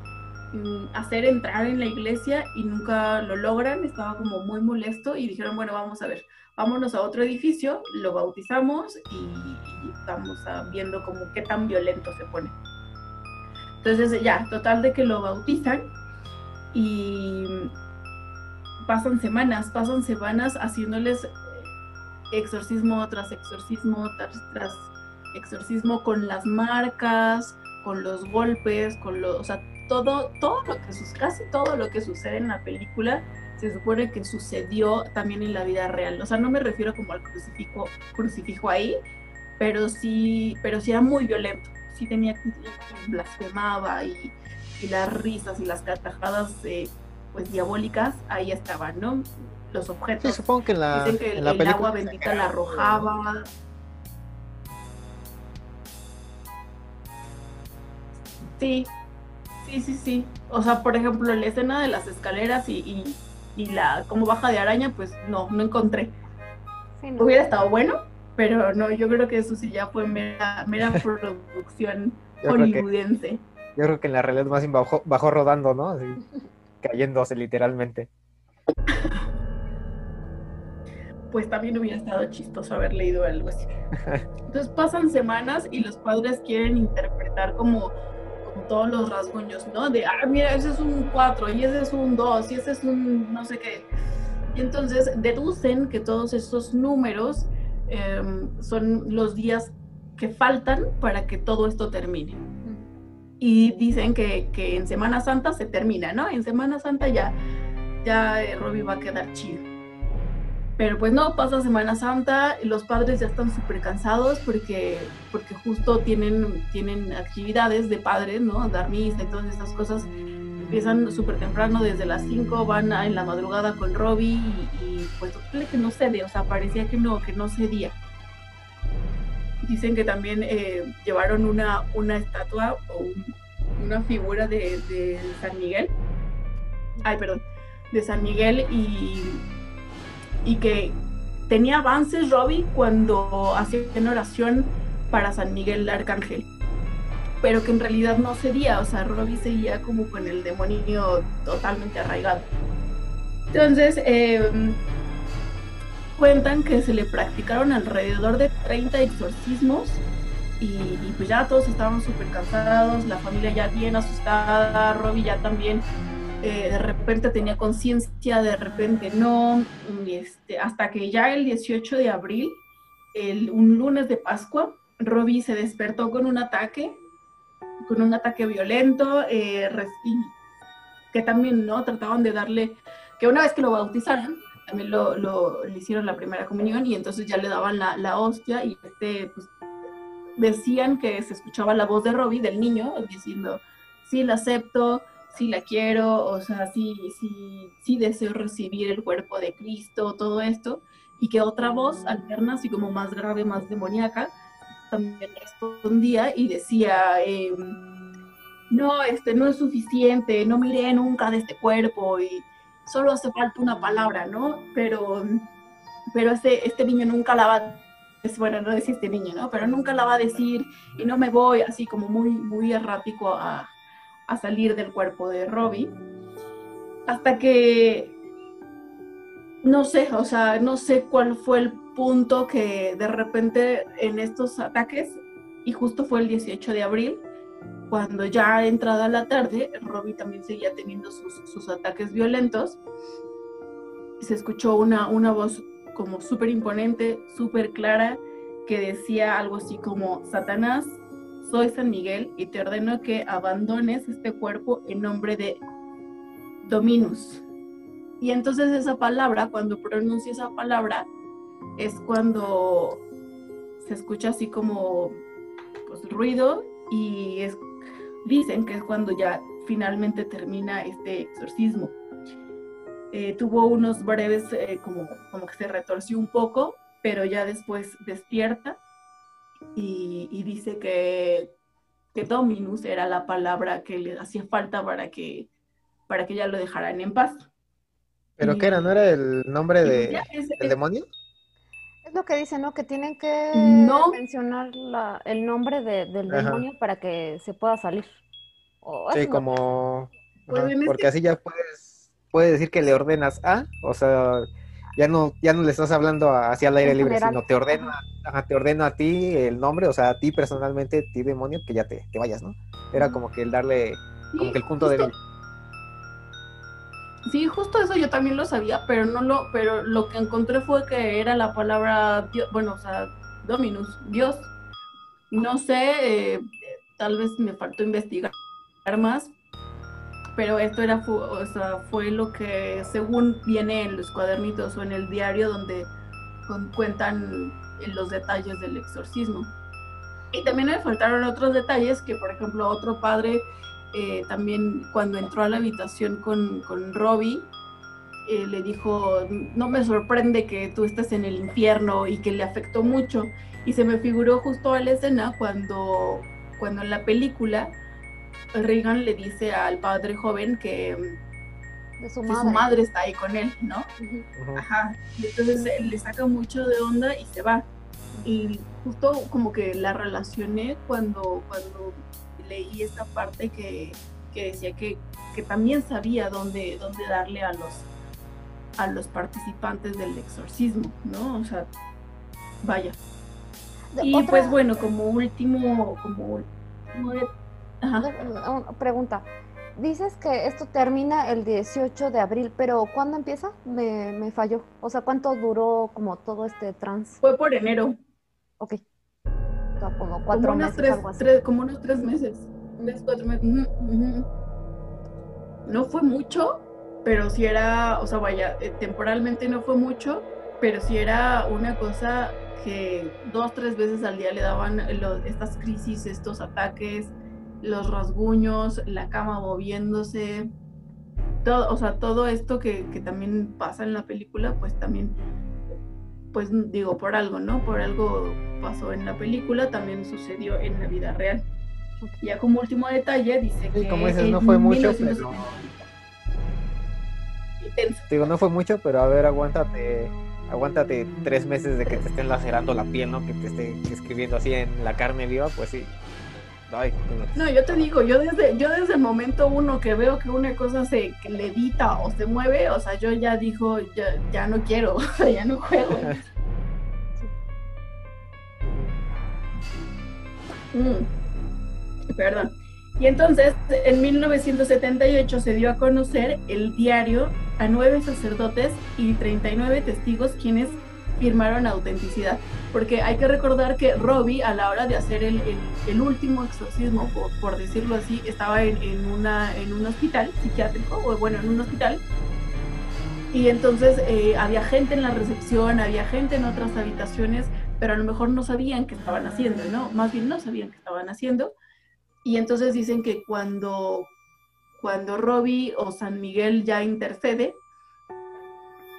mm, hacer entrar en la iglesia y nunca lo logran, estaba como muy molesto y dijeron, bueno, vamos a ver, vámonos a otro edificio, lo bautizamos y, estamos viendo como qué tan violento se pone. Entonces ya, total de que lo bautizan y pasan semanas, pasan semanas haciéndoles exorcismo tras exorcismo tras, exorcismo con las marcas, con los golpes, con los, o sea, todo, todo lo que casi todo lo que sucede en la película se supone que sucedió también en la vida real. O sea, no me refiero como al crucifijo, crucifijo ahí, pero sí, pero sí era muy violento. Sí tenía blasfemaba y, y las risas y las carcajadas eh, pues diabólicas ahí estaban, ¿no? Los objetos. Sí, supongo que en la, Dicen que el, agua bendita la arrojaba. Sí, sí, sí, sí. O sea, por ejemplo, la escena de las escaleras y, y, la como baja de araña, pues no, no encontré. Hubiera estado bueno, pero no, yo creo que eso sí ya fue mera, mera [laughs] producción hollywoodense. yo creo que en la realidad más bajó, bajó rodando, ¿no? Así, cayéndose literalmente. [laughs] pues también hubiera estado chistoso haber leído algo así. [laughs] Entonces pasan semanas y los padres quieren interpretar como, todos los rasguños, ¿no? De, ah, mira, ese es un 4 y ese es un 2 y ese es un no sé qué. Y entonces deducen que todos estos números em, son los días que faltan para que todo esto termine. Y dicen que, que en Semana Santa se termina, ¿no? En Semana Santa ya, ya eh, Robbie va a quedar chido. Pero pues no, pasa Semana Santa, los padres ya están súper cansados porque, porque justo tienen, tienen actividades de padres, ¿no? Dar misa y todas esas cosas. Empiezan súper temprano, desde las 5, van en la madrugada con Robbie y, pues que no cede, o sea, parecía que no, que no cedía. Dicen que también eh, llevaron una, una estatua o una figura de, de San Miguel. Ay, perdón, de San Miguel y y que tenía avances Robbie cuando hacía una oración para San Miguel Arcángel, pero que en realidad no cedía, o sea, Robbie seguía como con el demonio totalmente arraigado. Entonces, em, cuentan que se le practicaron alrededor de 30 exorcismos y, y pues ya todos estaban súper cansados, la familia ya bien asustada, Robbie ya también eh, de repente tenía conciencia, de repente no, este, hasta que ya el 18 de abril, un lunes de Pascua, Robbie se despertó con un ataque con un ataque violento, eh, que también, ¿no? Trataban de darle, que una vez que lo bautizaron, también lo, le hicieron la primera comunión y entonces ya le daban la, la hostia y este, pues, decían que se escuchaba la voz de Robbie, del niño, diciendo, sí, la acepto, sí la quiero, o sea, sí, sí, sí deseo recibir el cuerpo de Cristo, todo esto, y que otra voz alterna, así como más grave, más demoníaca, también respondía y decía, em, no, este no es suficiente, no miré nunca de este cuerpo y solo hace falta una palabra, ¿no? Pero, pero este, este niño nunca la va a bueno, no decía este niño, ¿no? Pero nunca la va a decir y no me voy así como muy, muy errático a, a salir del cuerpo de Robbie. Hasta que, no sé, o sea, no sé cuál fue el punto que de repente en estos ataques, y justo fue el 18 de abril, cuando ya entrada la tarde, Robbie también seguía teniendo sus, ataques violentos, se escuchó una, una voz como súper imponente, súper clara, que decía algo así como, Satanás, soy San Miguel y te ordeno que abandones este cuerpo en nombre de Dominus. Y entonces esa palabra, cuando pronuncia esa palabra, es cuando se escucha así como pues, ruido y dicen que es cuando ya finalmente termina este exorcismo. Eh, tuvo unos breves, eh, como, como que se retorció un poco, pero ya después despierta y, y dice que, que, Dominus era la palabra que le hacía falta para que, para que ya lo dejaran en paz. ¿Pero qué era? ¿No era el nombre de, del demonio? Es lo que dice, ¿no? Que tienen que mencionar la, el nombre de, del demonio para que se pueda salir. sí, como... Pues porque así ya puedes, puedes decir que le ordenas a, o sea, ya no, ya no le estás hablando hacia el aire libre, sino te ordeno, a, te ordeno a ti el nombre, o sea, a ti personalmente, ti demonio, que ya te, te vayas, ¿no? Era como que el darle, como que el punto de débil. Sí, justo eso yo también lo sabía, pero no lo, pero lo que encontré fue que era la palabra Dios, bueno, o sea, Dominus, Dios. No sé, eh, tal vez me faltó investigar más, pero esto era, o sea, fue lo que según viene en los cuadernitos o en el diario donde cuentan los detalles del exorcismo. Y también me faltaron otros detalles que, por ejemplo, otro padre eh, también cuando entró a la habitación con, con Robbie, eh, le dijo, no me sorprende que tú estés en el infierno y que le afectó mucho. Y se me figuró justo a la escena cuando, cuando en la película Reagan le dice al padre joven que, su, madre. está ahí con él, ¿no? Ajá. Y entonces le saca mucho de onda y se va. Y justo como que la relacioné cuando, cuando leí esta parte que, decía que, también sabía dónde, dónde darle a los, a los participantes del exorcismo, ¿no? O sea, vaya. Y pues bueno, como último, como Pregunta. Dices que esto termina el 18 de abril, pero ¿cuándo empieza? Me, me falló. O sea, ¿cuánto duró como todo este trans? Fue por enero. Ok como cuatro meses. como unos tres meses. cuatro meses. No fue mucho, pero si era, o sea, vaya, eh, temporalmente no fue mucho, pero si era una cosa que dos, tres veces al día le daban estas crisis, estos ataques, los rasguños, la cama moviéndose, todo, o sea, todo esto que, que también pasa en la película, pues también pues digo, por algo, ¿no? Por algo pasó en la película, también sucedió en la vida real. Ya como último detalle, dice que... Como dices, no fue mucho, pero... Digo, no fue mucho, pero a ver, aguántate, aguántate tres meses de que te estén lacerando la piel, ¿no? Que te estén escribiendo así en la carne viva, pues sí, no, yo te digo, yo desde, yo desde el momento uno que veo que una cosa se levita o se mueve, o sea, yo ya dijo, ya, ya no quiero, [laughs] ya no juego. mm, perdón. Y entonces, en 1978 se dio a conocer el diario a nueve sacerdotes y 39 testigos quienes firmaron autenticidad. Porque hay que recordar que Robbie, a la hora de hacer el, el- el último exorcismo, por, por decirlo así, estaba en, en una, en un hospital psiquiátrico, o bueno, en un hospital. Y entonces eh, había gente en la recepción, había gente en otras habitaciones, pero a lo mejor no sabían qué estaban haciendo, ¿no? Más bien no sabían qué estaban haciendo. Y entonces dicen que cuando, cuando Robbie o San Miguel ya intercede,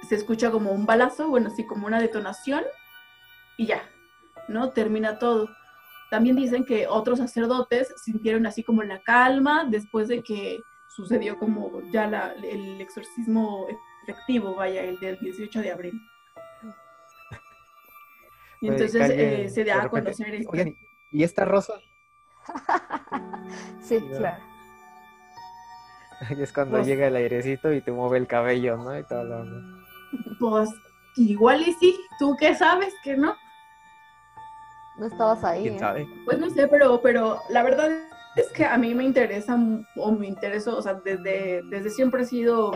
se escucha como un balazo, bueno, así como una detonación, y ya, ¿no? Termina todo. También dicen que otros sacerdotes sintieron así como la calma después de que sucedió como ya la- el exorcismo efectivo, vaya, el del 18 de abril. Y entonces calle, eh, se da a conocer esto. Oigan, ¿y esta rosa? [laughs] Sí, claro. [laughs] Y es cuando Pues- llega el airecito y te mueve el cabello, ¿no? Y todo lo Pues igual y sí, ¿tú qué sabes que no? No estabas ahí. ¿Quién ¿eh? sabe? Pues no sé, pero, pero la verdad es que a mí me interesa, o me interesó, o sea, desde, desde siempre he sido,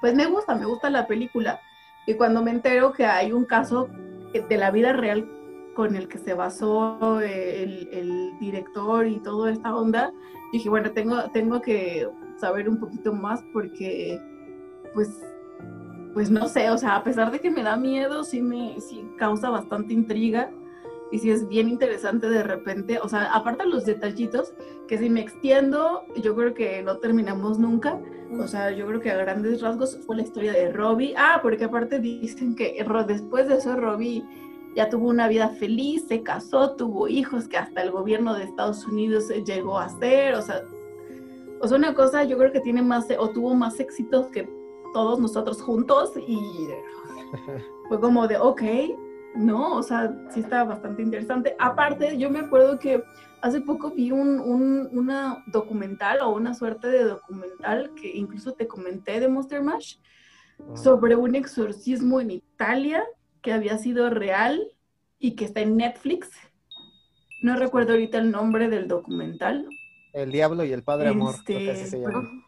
pues me gusta, me gusta la película. Y cuando me entero que hay un caso de la vida real con el que se basó el, el director y toda esta onda, dije, bueno, tengo, tengo que saber un poquito más porque, pues, pues no sé, o sea, a pesar de que me da miedo, sí me sí causa bastante intriga y sí es bien interesante de repente, o sea, aparte los detallitos, que si me extiendo, yo creo que no terminamos nunca, o sea, yo creo que a grandes rasgos fue la historia de Robbie, ah, porque aparte dicen que después de eso Robbie ya tuvo una vida feliz, se casó, tuvo hijos que hasta el gobierno de Estados Unidos llegó a hacer, o sea, o sea, una cosa yo creo que tiene más, o tuvo más éxitos que todos nosotros juntos y fue como de, ok, no, o sea, sí está bastante interesante. Aparte, yo me acuerdo que hace poco vi un, un una documental o una suerte de documental que incluso te comenté de Monster Mash sobre un exorcismo en Italia que había sido real y que está en Netflix. No recuerdo ahorita el nombre del documental, El diablo y el padre amor, creo que así Este, se Ajá. llama.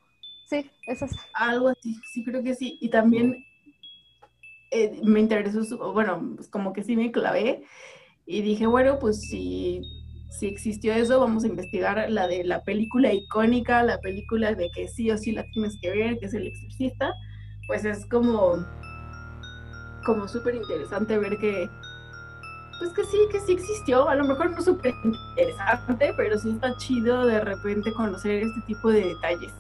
Sí, eso es. algo así, sí creo que sí. Y también eh, me interesó, su- bueno, pues como que sí me clavé y dije, bueno, pues si, si existió eso, vamos a investigar la de la película icónica, la película de que sí o sí la tienes que ver, que es El Exorcista, pues es como, como súper interesante ver que, pues que sí, que sí existió, a lo mejor no súper interesante, pero sí está chido de repente conocer este tipo de detalles.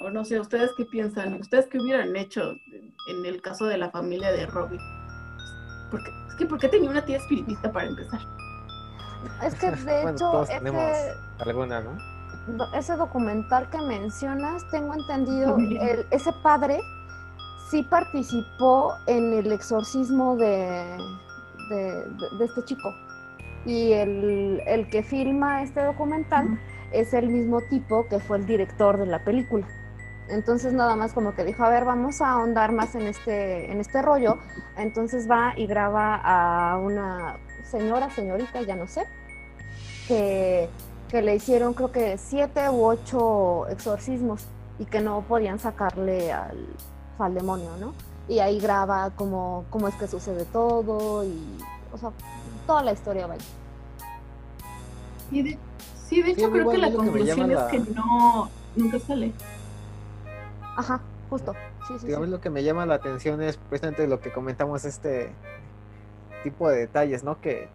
O no sé, ¿ustedes qué piensan? ¿Ustedes qué hubieran hecho en- el caso de la familia de Robbie? Porque, es que, ¿por qué tenía una tía espiritista para empezar? Es que de Bueno, hecho, todos ese, tenemos alguna, ¿no? ese documental que mencionas, tengo entendido, el- ese padre sí participó en el exorcismo de, de, de- de este chico. Y el, el que filma este documental es el mismo tipo que fue el director de la película. Entonces nada más como que dijo, a ver, vamos a ahondar más en este, en este rollo. Entonces va y graba a una señora, señorita, ya no sé, que, que le hicieron creo que siete u ocho exorcismos y que no podían sacarle al, al demonio, ¿no? Y ahí graba cómo, cómo es que sucede todo y, o sea, toda la historia, vaya. Y de- sí, de hecho creo que la que conclusión es que no, nunca sale. Ajá, justo. Sí, sí, Digamos, sí. lo que me llama la atención es precisamente lo que comentamos, este tipo de detalles, ¿no? Que,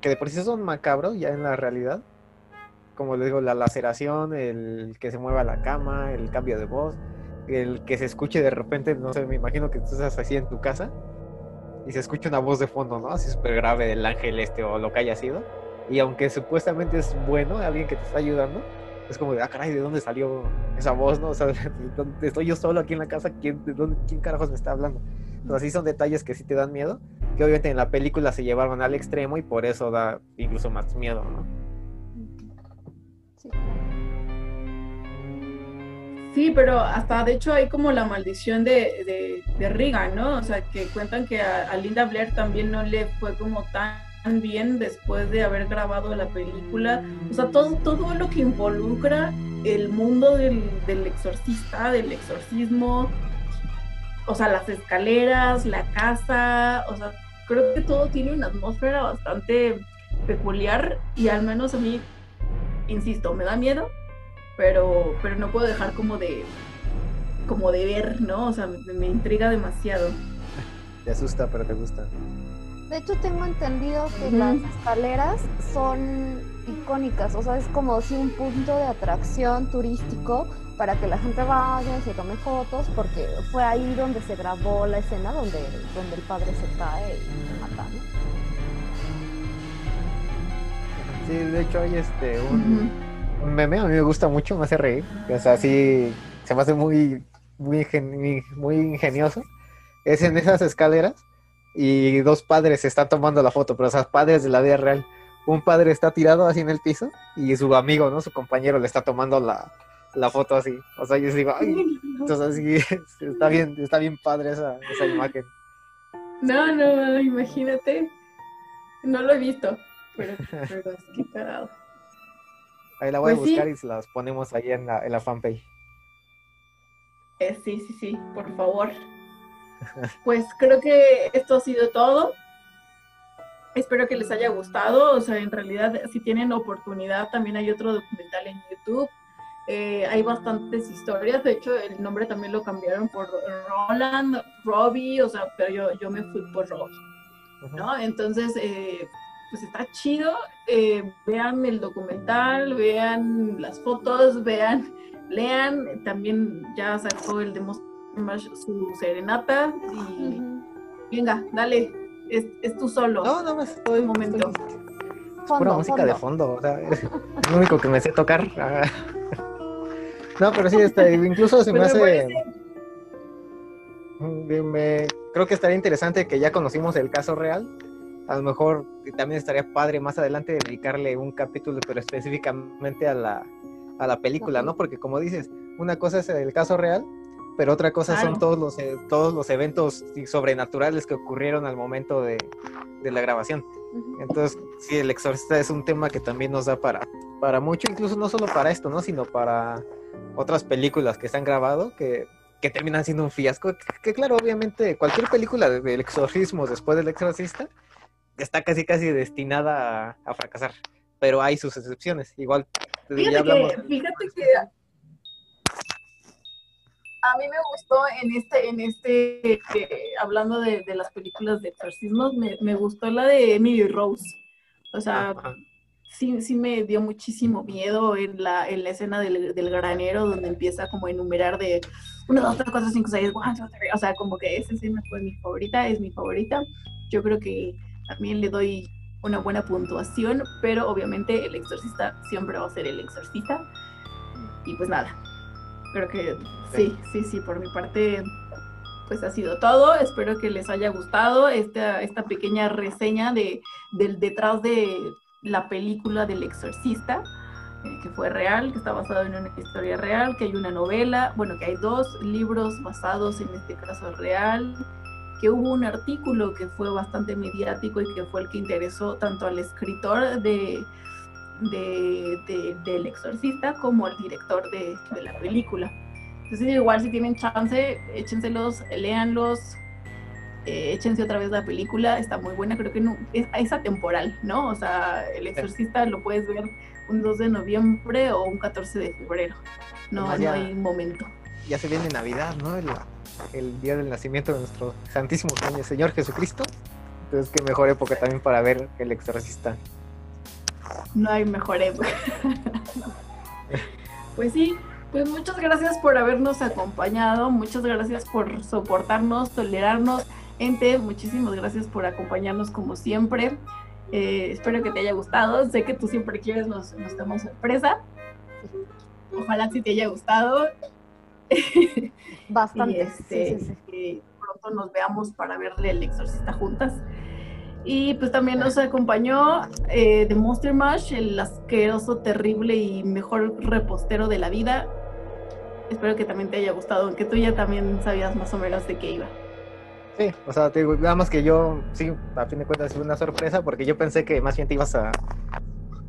que de por sí son macabros ya en la realidad. Como les digo, la laceración, el que se mueva la cama, el cambio de voz, el que se escuche de repente, no sé, me imagino que tú estás así en tu casa y se escucha una voz de fondo, ¿no? Así súper grave del ángel este o lo que haya sido. Y aunque supuestamente es bueno, alguien que te está ayudando, es como de, ah, caray, ¿de dónde salió esa voz, no? O sea, [laughs] ¿de dónde- estoy yo solo aquí en la casa, ¿quién, de dónde, quién carajos me está hablando? Pero sí son detalles que sí te dan miedo, que obviamente en la película se llevaron al extremo y por eso da incluso más miedo, ¿no? Sí. Sí, pero hasta de hecho hay como la maldición de, de, de Reagan, ¿no? O sea, que cuentan que a, a Linda Blair también no le fue como tan bien después de haber grabado la película. O sea, todo, todo lo que involucra el mundo del, del exorcista, del exorcismo, o sea, las escaleras, la casa, o sea, creo que todo tiene una atmósfera bastante peculiar y al menos a mí, insisto, me da miedo, pero, pero no puedo dejar como de, como de ver, ¿no? O sea, me, me intriga demasiado. Te asusta, pero te gusta. De hecho, tengo entendido que las escaleras son icónicas, o sea, es como si un punto de atracción turístico para que la gente vaya y se tome fotos, porque fue ahí donde se grabó la escena donde, donde el padre se cae y se mata, ¿no? Sí, de hecho hay este un, un meme, a mí me gusta mucho, me hace reír. O sea, sí, se me hace muy, muy, ingen- muy ingenioso. Es en esas escaleras y dos padres se están tomando la foto, pero o sea, padres de la vida real. Un padre está tirado así en el piso y su amigo, ¿no? Su compañero le está tomando la, la foto así. O sea, yo digo, ay, entonces [laughs] sí, está bien, está bien padre esa, esa imagen. No, no, imagínate. No lo he visto, pero, pero es que cagado. Ahí la voy a Pues sí. buscar y se las ponemos ahí en la, en la fanpage. Eh, sí, sí, sí, por favor. Pues creo que esto ha sido todo. Espero que les haya gustado. O sea, en realidad, si tienen oportunidad, también hay otro documental en YouTube. Eh, hay bastantes historias. De hecho, el nombre también lo cambiaron por Roland, Robbie. O sea, pero yo, yo me fui por Robbie. ¿no? Entonces, eh, pues está chido. eh, vean el documental, vean las fotos, vean, lean. También ya sacó el de su serenata y venga, dale, es, es tú solo. No, no más. todo el momento. Pura Fondo, música de fondo. o sea, es lo único que me sé tocar. [laughs] Ah. No, pero sí, este, incluso se me hace. parece- me- creo que estaría interesante que ya conocimos el caso real. A lo mejor también estaría padre más adelante dedicarle un capítulo, pero específicamente a la, a la película, ¿no? Porque como dices, una cosa es el caso real, pero otra cosa son Claro. todos los, eh, todos los eventos sobrenaturales que ocurrieron al momento de, de la grabación. Ujú. Entonces, sí, el exorcista es un tema que también nos da para, para mucho, incluso no solo para esto, ¿no? Sino para otras películas que se han grabado que, que terminan siendo un fiasco. Que, que claro, obviamente, cualquier película de- del exorcismo después del exorcista está casi casi destinada a, a fracasar. Pero hay sus excepciones. Igual, Fíjate que, fíjate que a mí me gustó en este, en este, eh, hablando de, de las películas de exorcismos, me, me gustó la de Emily Rose. O sea, Ajá. sí, sí me dio muchísimo miedo en la, en la escena del, del granero donde empieza como a enumerar de 1, 2, 3, 4, 5, 6, 1, 2, 3, o sea, como que esa escena fue mi favorita, es mi favorita. Yo creo que también le doy una buena puntuación, pero obviamente el exorcista siempre va a ser el exorcista. Y pues nada, creo que sí, sí, sí, por mi parte pues ha sido todo. Espero que les haya gustado esta, esta pequeña reseña de, del detrás de la película del exorcista, eh, que fue real, que está basado en una historia real, que hay una novela, bueno, que hay dos libros basados en este caso real, que hubo un artículo que fue bastante mediático y que fue el que interesó tanto al escritor de, de- de- del exorcista como al director de, de la película. Entonces igual si tienen chance, échenselos, léanlos, eh, échense otra vez la película, está muy buena, creo que no, es, es atemporal, ¿no? O sea, el exorcista lo puedes ver un 2 de noviembre o un 14 de febrero, no, Además no ya- hay momento. Ya se viene Navidad, ¿no? El, el día del nacimiento de nuestro Santísimo Señor Jesucristo. Entonces, qué mejor época también para ver el exorcista. No hay mejor época. pues sí, pues muchas gracias por habernos acompañado, muchas gracias por soportarnos, tolerarnos. Ente, muchísimas gracias por acompañarnos como siempre. Eh, espero que te haya gustado. Sé que tú siempre quieres nos, nos damos sorpresa. Ojalá sí te haya gustado. Bastante. [laughs] Y este, sí, sí, sí. que pronto nos veamos para verle el exorcista juntas. Y pues también nos acompañó eh, The Monster Mash, el asqueroso, terrible y mejor repostero de la vida. Espero que también te haya gustado, aunque tú ya también sabías más o menos de qué iba. Sí, o sea, te digo, nada más que yo, sí, a fin de cuentas fue una sorpresa porque yo pensé que más bien te ibas a, a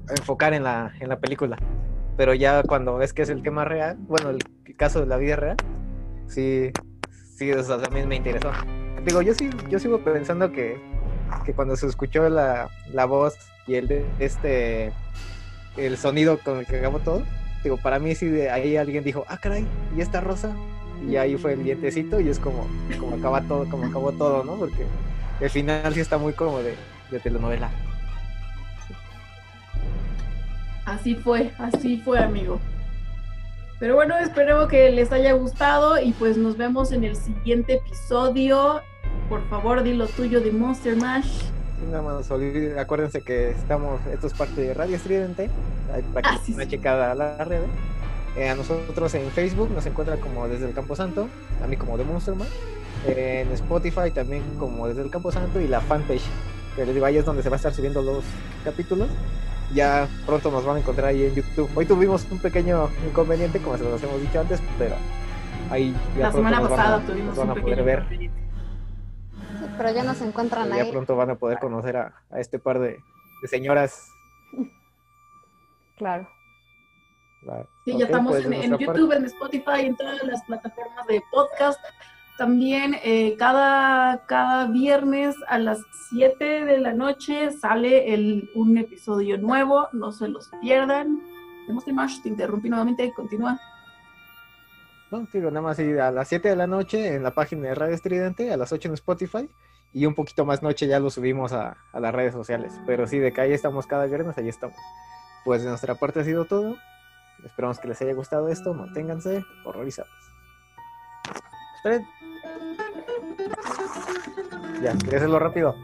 enfocar en la, en la película. Pero ya cuando ves que es el tema real, bueno, el caso de la vida real, sí, sí, o sea, también me interesó. Digo, yo sí, yo sigo pensando que, que cuando se escuchó la, la voz y el de este el sonido con el que acabó todo, digo, para mí sí de ahí alguien dijo, ah caray, ¿y esta rosa? Y ahí fue el dientecito y es como, como acaba todo, como acabó todo, ¿no? Porque el final sí está muy como de, de telenovela. Así fue, así fue, amigo. Pero bueno, espero que les haya gustado y pues nos vemos en el siguiente episodio. Por favor, di lo tuyo de Monster Mash. Sí, nada más olviden- acuérdense que estamos, esto es parte de Radio Estridente, para que Ah, sí, una sí. checada a la red. Eh, a nosotros en Facebook nos encuentran como desde el Campo Santo, a mí como de Monsterman. En Spotify también como desde el Campo Santo y la fanpage, que les digo, ahí es donde se va a estar subiendo los capítulos. Ya pronto nos van a encontrar ahí en YouTube. Hoy tuvimos un pequeño inconveniente, como se los hemos dicho antes, pero ahí ya La semana pasada nos tuvimos van un a pequeño poder ver. inconveniente. Pero ya nos encuentran Ya ahí. pronto van a poder conocer a, a este par de, de señoras. Claro. La- Sí, ya estamos pues, en, YouTube, en Spotify, en todas las plataformas de podcast. También eh, cada, cada viernes a las 7 de la noche sale el, un episodio nuevo, no se los pierdan. Te interrumpí nuevamente, continúa. No, digo, nada más sí, a las 7 de la noche en la página de Radio Estridente, a las 8 en Spotify y un poquito más noche ya lo subimos a, las redes sociales. Pero sí, de que ahí estamos cada viernes, ahí estamos. Pues de nuestra parte ha sido todo. Esperamos que les haya gustado esto. Manténganse horrorizados. Esperen. Ya, hacerlo rápido.